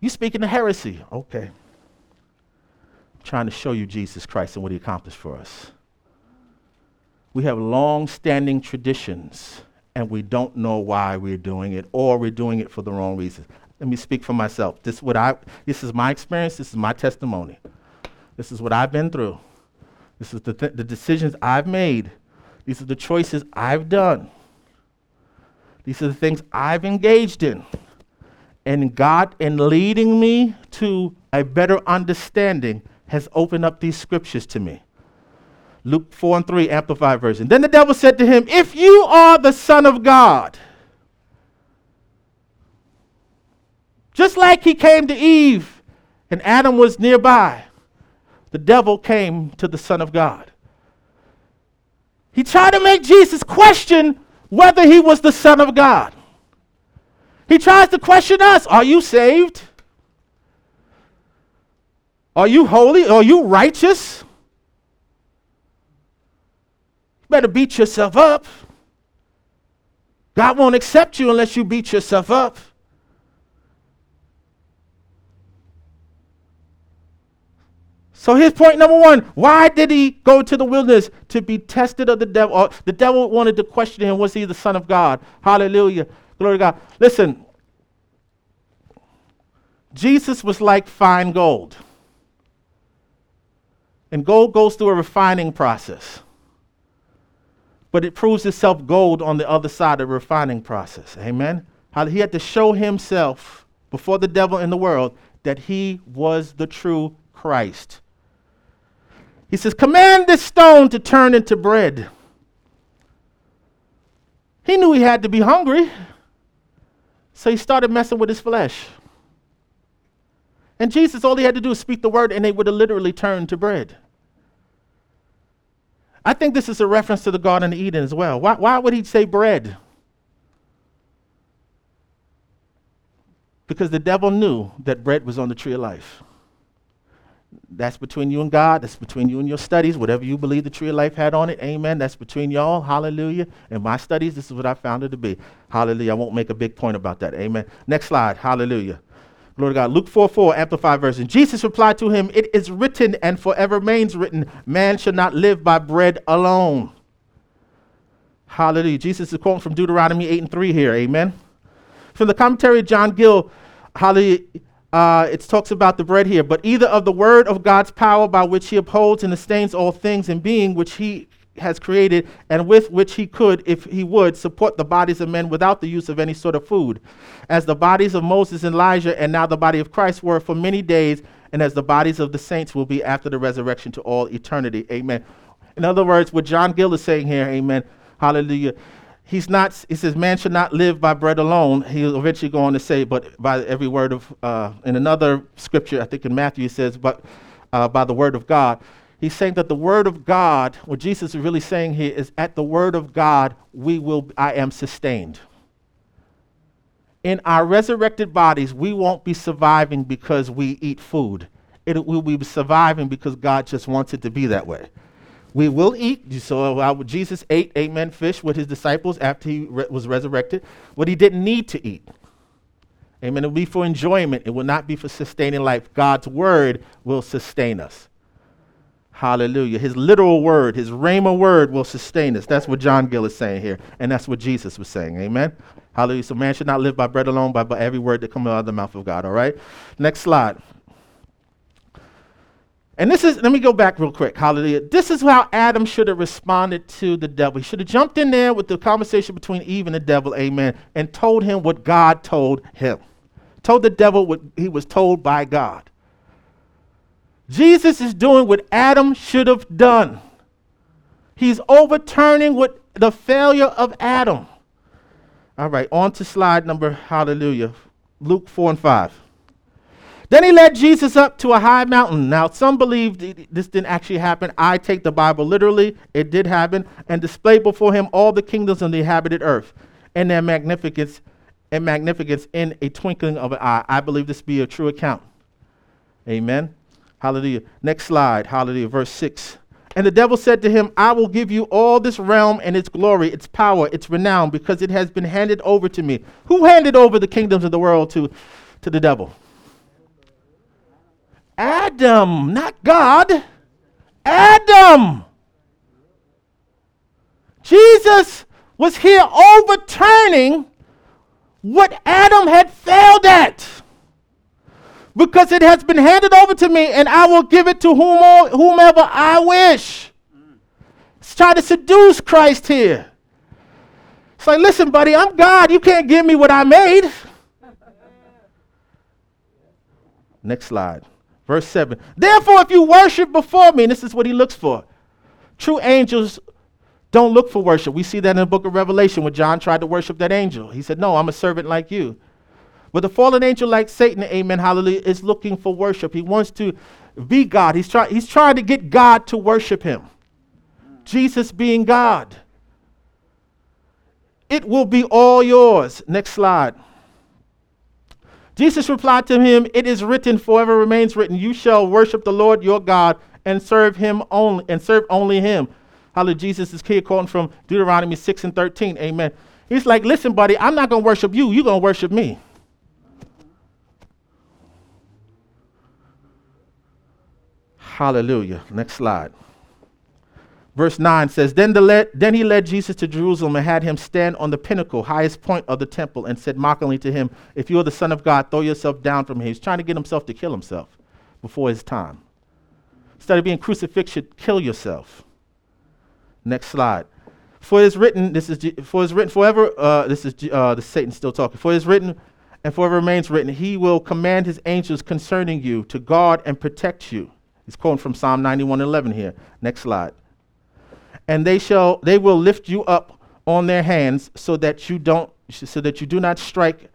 You speaking the heresy. Okay. I'm trying to show you Jesus Christ and what he accomplished for us. We have long standing traditions and we don't know why we're doing it or we're doing it for the wrong reasons. Let me speak for myself. This, what I, this is my experience, this is my testimony. This is what I've been through. This is the, th- the decisions I've made. These are the choices I've done. These are the things I've engaged in. And God, in leading me to a better understanding, has opened up these scriptures to me. Luke 4 and 3, Amplified Version. Then the devil said to him, If you are the Son of God, just like he came to Eve and Adam was nearby, the devil came to the Son of God. He tried to make Jesus question whether he was the Son of God. He tries to question us Are you saved? Are you holy? Are you righteous? You better beat yourself up. God won't accept you unless you beat yourself up. So here's point number one. Why did he go to the wilderness? To be tested of the devil. Or the devil wanted to question him, was he the son of God? Hallelujah. Glory to God. Listen, Jesus was like fine gold. And gold goes through a refining process. But it proves itself gold on the other side of the refining process. Amen. How he had to show himself before the devil in the world that he was the true Christ. He says, Command this stone to turn into bread. He knew he had to be hungry, so he started messing with his flesh. And Jesus, all he had to do was speak the word, and they would have literally turned to bread. I think this is a reference to the Garden of Eden as well. Why, why would he say bread? Because the devil knew that bread was on the tree of life. That's between you and God. That's between you and your studies. Whatever you believe the tree of life had on it, amen. That's between y'all. Hallelujah. In my studies, this is what I found it to be. Hallelujah. I won't make a big point about that. Amen. Next slide. Hallelujah. To God. Luke 4 4, Amplified Version. Jesus replied to him, It is written and forever remains written, man shall not live by bread alone. Hallelujah. Jesus is quoting from Deuteronomy 8 and 3 here. Amen. From the commentary John Gill, hallelujah uh, it talks about the bread here, but either of the word of God's power by which he upholds and sustains all things in being, which he has created, and with which he could, if he would, support the bodies of men without the use of any sort of food, as the bodies of Moses and Elijah, and now the body of Christ were for many days, and as the bodies of the saints will be after the resurrection to all eternity. Amen. In other words, what John Gill is saying here, amen, hallelujah, he's not, he says, man should not live by bread alone. He'll eventually go on to say, but by every word of, uh, in another scripture, I think in Matthew, he says, but uh, by the word of God. He's saying that the word of God, what Jesus is really saying here is at the word of God, we will, I am sustained. In our resurrected bodies, we won't be surviving because we eat food. It will be surviving because God just wants it to be that way. We will eat. You saw how Jesus ate, amen, fish with his disciples after he re- was resurrected. What he didn't need to eat. Amen. It will be for enjoyment. It will not be for sustaining life. God's word will sustain us. Hallelujah. His literal word, his rhema word will sustain us. That's what John Gill is saying here. And that's what Jesus was saying. Amen. Hallelujah. So man should not live by bread alone, but by every word that comes out of the mouth of God. All right. Next slide. And this is, let me go back real quick. Hallelujah. This is how Adam should have responded to the devil. He should have jumped in there with the conversation between Eve and the devil, amen, and told him what God told him. Told the devil what he was told by God. Jesus is doing what Adam should have done. He's overturning what the failure of Adam. All right, on to slide number, hallelujah, Luke 4 and 5. Then he led Jesus up to a high mountain. Now, some believe this didn't actually happen. I take the Bible literally. It did happen. And displayed before him all the kingdoms of the inhabited earth and their magnificence and magnificence in a twinkling of an eye. I believe this be a true account. Amen. Hallelujah. Next slide. Hallelujah. Verse 6. And the devil said to him, I will give you all this realm and its glory, its power, its renown, because it has been handed over to me. Who handed over the kingdoms of the world to, to the devil? Adam, not God. Adam. Jesus was here overturning what Adam had failed at. Because it has been handed over to me, and I will give it to whom, whomever I wish. It's trying to seduce Christ here. It's like, listen, buddy, I'm God. You can't give me what I made. Next slide. Verse 7 Therefore, if you worship before me, this is what he looks for. True angels don't look for worship. We see that in the book of Revelation when John tried to worship that angel. He said, No, I'm a servant like you. But the fallen angel, like Satan, amen, hallelujah, is looking for worship. He wants to be God. He's, try- he's trying to get God to worship him. Jesus being God. It will be all yours. Next slide. Jesus replied to him, It is written, forever remains written, you shall worship the Lord your God and serve him only and serve only him. Hallelujah. Jesus is here quoting from Deuteronomy 6 and 13. Amen. He's like, listen, buddy, I'm not gonna worship you, you're gonna worship me. Hallelujah. Next slide. Verse 9 says, then, the then he led Jesus to Jerusalem and had him stand on the pinnacle, highest point of the temple, and said mockingly to him, If you are the Son of God, throw yourself down from here. He's trying to get himself to kill himself before his time. Instead of being crucifixion, kill yourself. Next slide. For it is written, this is for it is written forever. Uh, this is uh, the Satan still talking. For it is written, and forever remains written. He will command his angels concerning you to guard and protect you. He's quoting from Psalm 91:11 here. Next slide and they shall they will lift you up on their hands so that you don't so that you do not strike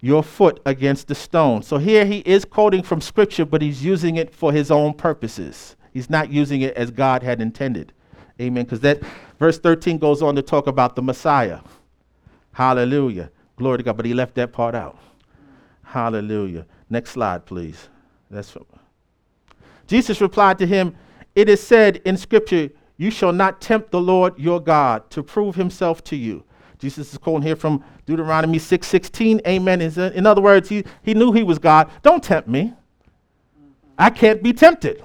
your foot against the stone. So here he is quoting from scripture, but he's using it for his own purposes. He's not using it as God had intended. Amen. Because that verse 13 goes on to talk about the Messiah. Hallelujah. Glory to God. But he left that part out. Hallelujah. Next slide, please. That's Jesus replied to him, It is said in scripture, you shall not tempt the Lord your God to prove himself to you. Jesus is quoting here from Deuteronomy 6 16. Amen. In other words, he, he knew he was God. Don't tempt me. I can't be tempted.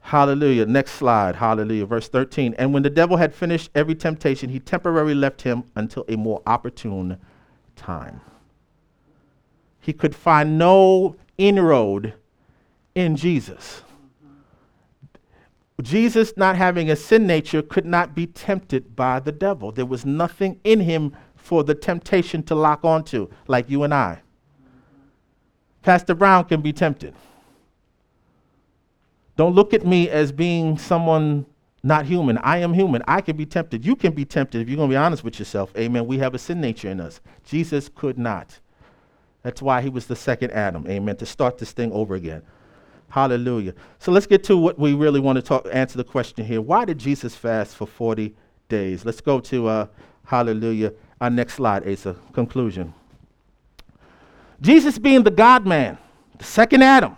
Hallelujah. Next slide. Hallelujah. Verse 13. And when the devil had finished every temptation, he temporarily left him until a more opportune time. He could find no inroad in Jesus. Jesus, not having a sin nature, could not be tempted by the devil. There was nothing in him for the temptation to lock onto, like you and I. Pastor Brown can be tempted. Don't look at me as being someone not human. I am human. I can be tempted. You can be tempted if you're going to be honest with yourself. Amen. We have a sin nature in us. Jesus could not. That's why he was the second Adam. Amen. To start this thing over again. Hallelujah. So let's get to what we really want to talk, answer the question here. Why did Jesus fast for 40 days? Let's go to, uh, hallelujah, our next slide, Asa. Conclusion. Jesus, being the God man, the second Adam,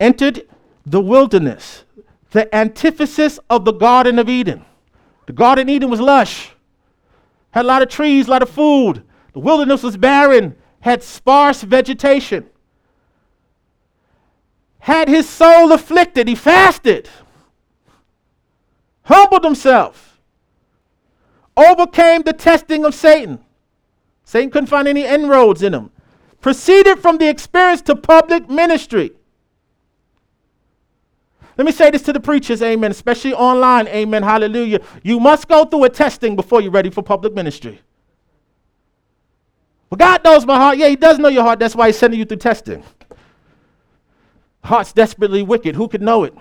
entered the wilderness, the antithesis of the Garden of Eden. The Garden of Eden was lush, had a lot of trees, a lot of food. The wilderness was barren, had sparse vegetation had his soul afflicted. He fasted, humbled himself, overcame the testing of Satan. Satan couldn't find any inroads in him. Proceeded from the experience to public ministry. Let me say this to the preachers, amen, especially online, amen, hallelujah. You must go through a testing before you're ready for public ministry. Well, God knows my heart. Yeah, He does know your heart. That's why He's sending you through testing. Heart's desperately wicked. Who could know it?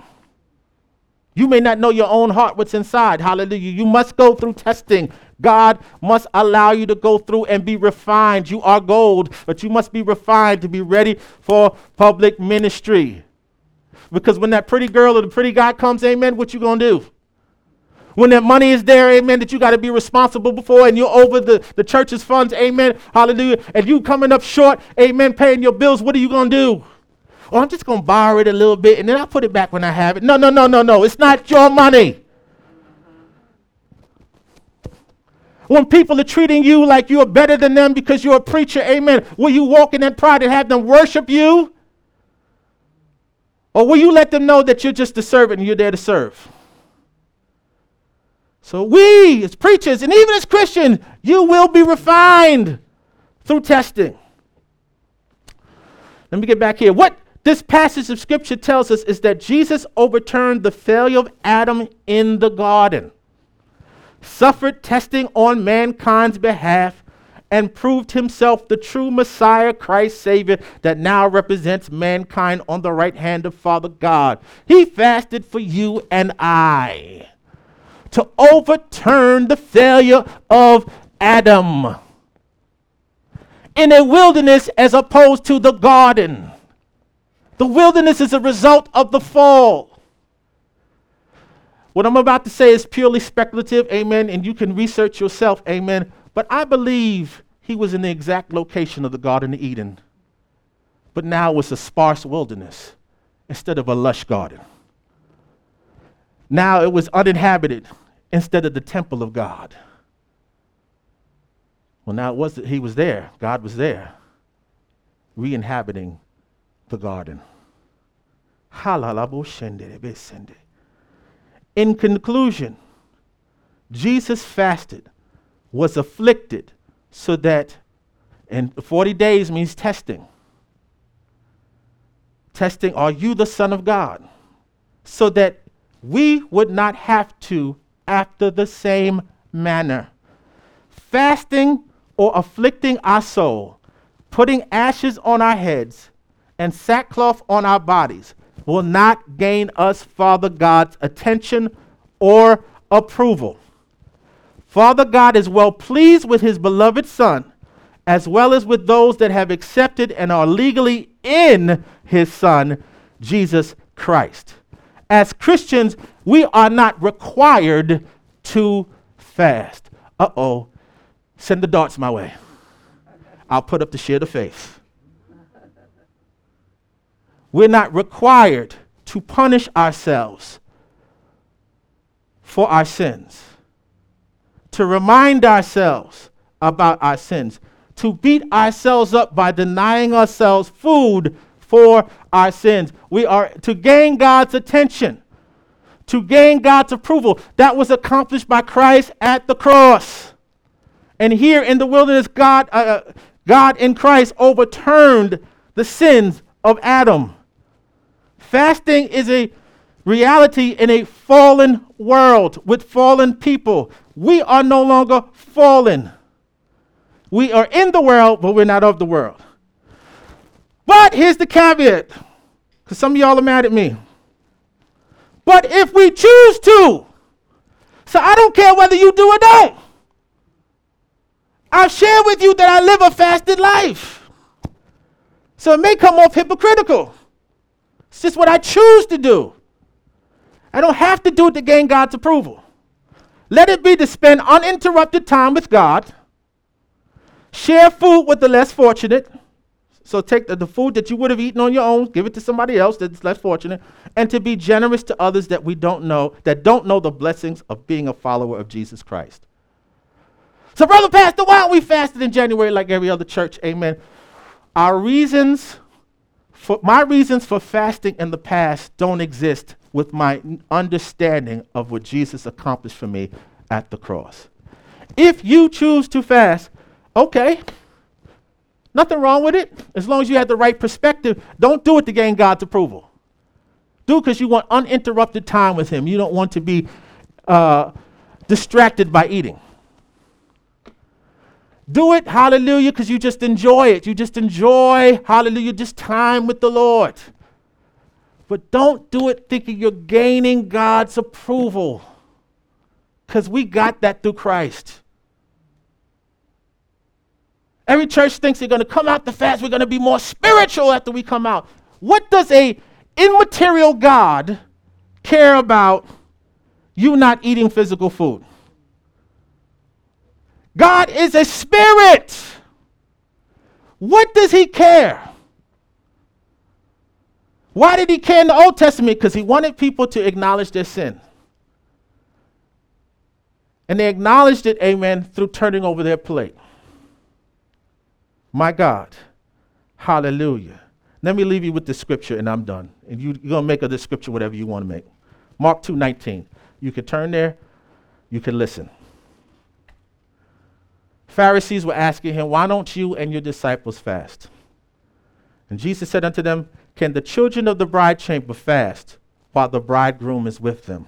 You may not know your own heart, what's inside. Hallelujah. You must go through testing. God must allow you to go through and be refined. You are gold, but you must be refined to be ready for public ministry. Because when that pretty girl or the pretty guy comes, amen, what you to do? When that money is there, amen, that you got to be responsible before and you're over the, the church's funds, amen, hallelujah, and you coming up short, amen, paying your bills, what are you going to do? Oh, I'm just going to borrow it a little bit and then I'll put it back when I have it. No, no, no, no, no. It's not your money. When people are treating you like you're better than them because you're a preacher, amen, will you walk in that pride and have them worship you? Or will you let them know that you're just a servant and you're there to serve? So, we as preachers and even as Christians, you will be refined through testing. Let me get back here. What this passage of scripture tells us is that Jesus overturned the failure of Adam in the garden, suffered testing on mankind's behalf, and proved himself the true Messiah, Christ Savior, that now represents mankind on the right hand of Father God. He fasted for you and I to overturn the failure of Adam in a wilderness as opposed to the garden. The wilderness is a result of the fall. What I'm about to say is purely speculative, amen, and you can research yourself, amen. But I believe he was in the exact location of the Garden of Eden. But now it's a sparse wilderness instead of a lush garden. Now it was uninhabited instead of the temple of God. Well, now it was that he was there. God was there, re-inhabiting the garden. In conclusion, Jesus fasted, was afflicted, so that, and 40 days means testing. Testing, are you the Son of God? So that we would not have to after the same manner. Fasting or afflicting our soul, putting ashes on our heads and sackcloth on our bodies will not gain us Father God's attention or approval. Father God is well pleased with his beloved Son, as well as with those that have accepted and are legally in his Son, Jesus Christ. As Christians, we are not required to fast. Uh oh, send the darts my way. I'll put up the shield of faith. We're not required to punish ourselves for our sins, to remind ourselves about our sins, to beat ourselves up by denying ourselves food for our sins. We are to gain God's attention, to gain God's approval. That was accomplished by Christ at the cross. And here in the wilderness, God, uh, uh God in Christ overturned the sins of Adam. Fasting is a reality in a fallen world with fallen people. We are no longer fallen. We are in the world, but we're not of the world. But here's the caveat, because some of y'all are mad at me. But if we choose to, so I don't care whether you do or don't. I've shared with you that I live a fasted life. So it may come off hypocritical. It's just what I choose to do. I don't have to do it to gain God's approval. Let it be to spend uninterrupted time with God, share food with the less fortunate. So take the, the, food that you would have eaten on your own, give it to somebody else that's less fortunate, and to be generous to others that we don't know, that don't know the blessings of being a follower of Jesus Christ. So, Brother Pastor, why aren't we fasted in January like every other church? Amen. Our reasons for my reasons for fasting in the past don't exist with my understanding of what Jesus accomplished for me at the cross. If you choose to fast, okay, nothing wrong with it. As long as you have the right perspective, don't do it to gain God's approval. Do it because you want uninterrupted time with Him. You don't want to be uh, distracted by eating. Do it, hallelujah, because you just enjoy it. You just enjoy, hallelujah, just time with the Lord. But don't do it thinking you're gaining God's approval. Because we got that through Christ. Every church thinks they're going to come out the fast, we're going to be more spiritual after we come out. What does a immaterial God care about you not eating physical food? God is a spirit. What does he care? Why did he care in the Old Testament? Because he wanted people to acknowledge their sin. And they acknowledged it, amen, through turning over their plate. My God. Hallelujah. Let me leave you with the scripture and I'm done. And you, are going to make of this scripture whatever you want to make. Mark 2 19. You can turn there, you can listen. Pharisees were asking him, Why don't you and your disciples fast? And Jesus said unto them, can the children of the bride chamber fast while the bridegroom is with them?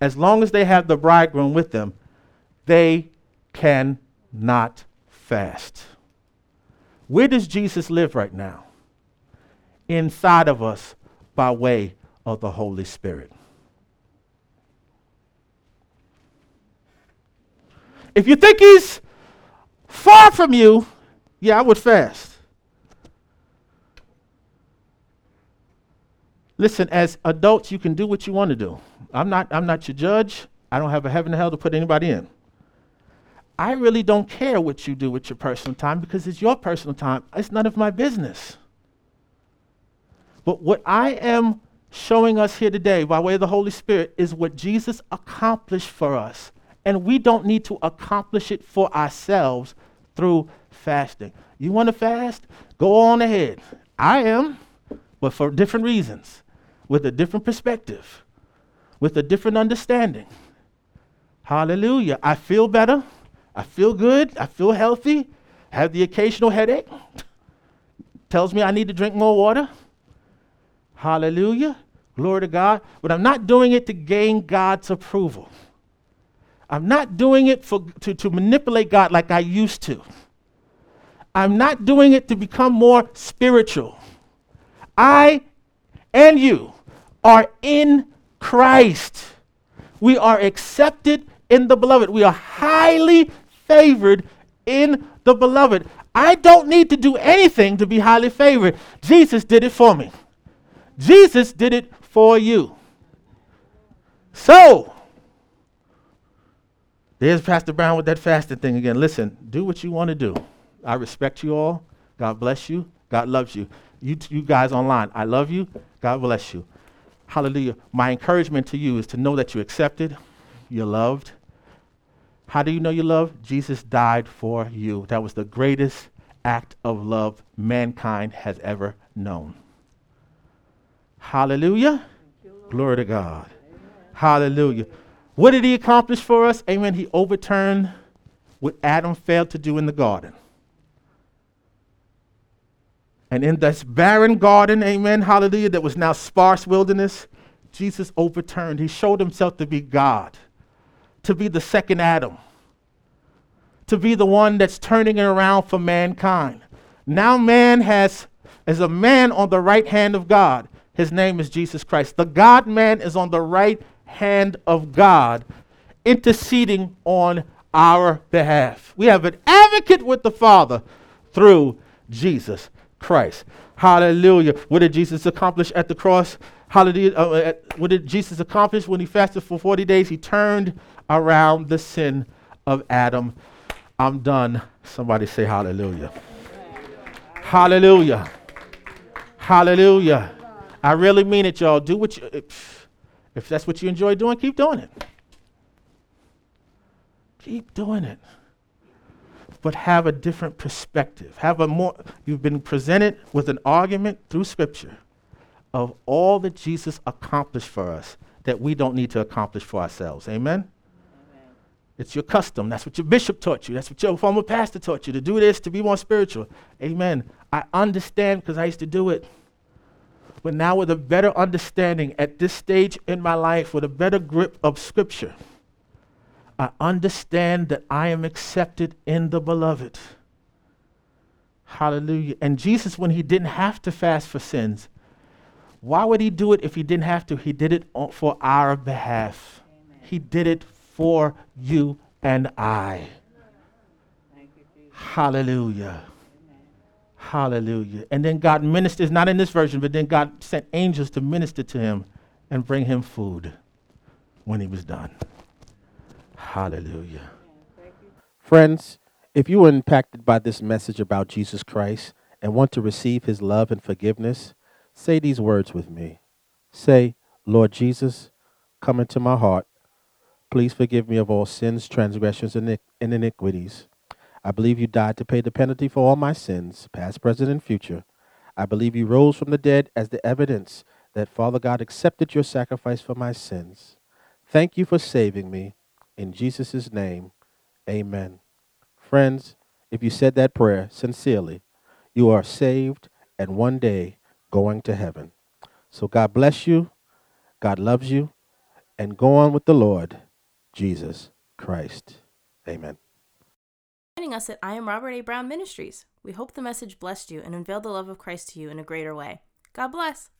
As long as they have the bridegroom with them, they cannot fast. Where does Jesus live right now? Inside of us by way of the Holy Spirit. If you think he's far from you, yeah, I would fast. Listen, as adults, you can do what you want to do. I'm not, I'm not your judge. I don't have a heaven and hell to put anybody in. I really don't care what you do with your personal time because it's your personal time. It's none of my business. But what I am showing us here today by way of the Holy Spirit is what Jesus accomplished for us. And we don't need to accomplish it for ourselves through fasting. You want to fast? Go on ahead. I am, but for different reasons with a different perspective, with a different understanding. Hallelujah. I feel better. I feel good. I feel healthy. Have the occasional headache. Tells me I need to drink more water. Hallelujah. Glory to God. But I'm not doing it to gain God's approval. I'm not doing it for, to, to manipulate God like I used to. I'm not doing it to become more spiritual. I and you are in Christ. We are accepted in the beloved. We are highly favored in the beloved. I don't need to do anything to be highly favored. Jesus did it for me. Jesus did it for you. So, there's Pastor Brown with that fasting thing again. Listen, do what you want to do. I respect you all. God bless you. God loves you. You, you guys online, I love you. God bless you. Hallelujah. My encouragement to you is to know that you're accepted, you're loved. How do you know you love? Jesus died for you. That was the greatest act of love mankind has ever known. Hallelujah. Glory to God. Hallelujah. What did he accomplish for us? Amen. He overturned what Adam failed to do in the garden. And in this barren garden, amen, hallelujah, that was now sparse wilderness, Jesus overturned. He showed himself to be God, to be the second Adam, to be the one that's turning it around for mankind. Now man has, as a man on the right hand of God, his name is Jesus Christ. The God man is on the right hand of God, interceding on our behalf. We have an advocate with the Father through Jesus Christ. Hallelujah. What did Jesus accomplish at the cross? Hallelujah. Uh, uh what did Jesus accomplish when he fasted for 40 days? He turned around the sin of Adam. I'm done. Somebody say hallelujah. Hallelujah. Hallelujah. I really mean it, y'all. Do what you, if, if that's what you enjoy doing, keep doing it. Keep doing it. but have a different perspective. Have a more, you've been presented with an argument through Scripture of all that Jesus accomplished for us that we don't need to accomplish for ourselves. Amen? Amen? It's your custom. That's what your bishop taught you. That's what your former pastor taught you to do this, to be more spiritual. Amen. I understand because I used to do it. But now, with a better understanding at this stage in my life, with a better grip of Scripture, I understand that I am accepted in the beloved. Hallelujah. And Jesus, when he didn't have to fast for sins, why would he do it if he didn't have to? He did it for our behalf. Amen. He did it for you and I. You, Hallelujah. Amen. Hallelujah. And then God ministers, not in this version, but then God sent angels to minister to him and bring him food when he was done. Hallelujah. Friends, if you were impacted by this message about Jesus Christ and want to receive his love and forgiveness, say these words with me. Say, Lord Jesus, come into my heart. Please forgive me of all sins, transgressions, and iniquities. I believe you died to pay the penalty for all my sins, past, present, and future. I believe you rose from the dead as the evidence that Father God accepted your sacrifice for my sins. Thank you for saving me. In Jesus' name, amen. Friends, if you said that prayer sincerely, you are saved and one day going to heaven. So God bless you, God loves you, and go on with the Lord Jesus Christ. Amen. Joining us at I Am Robert A. Brown Ministries. We hope the message blessed you and unveiled the love of Christ to you in a greater way. God bless.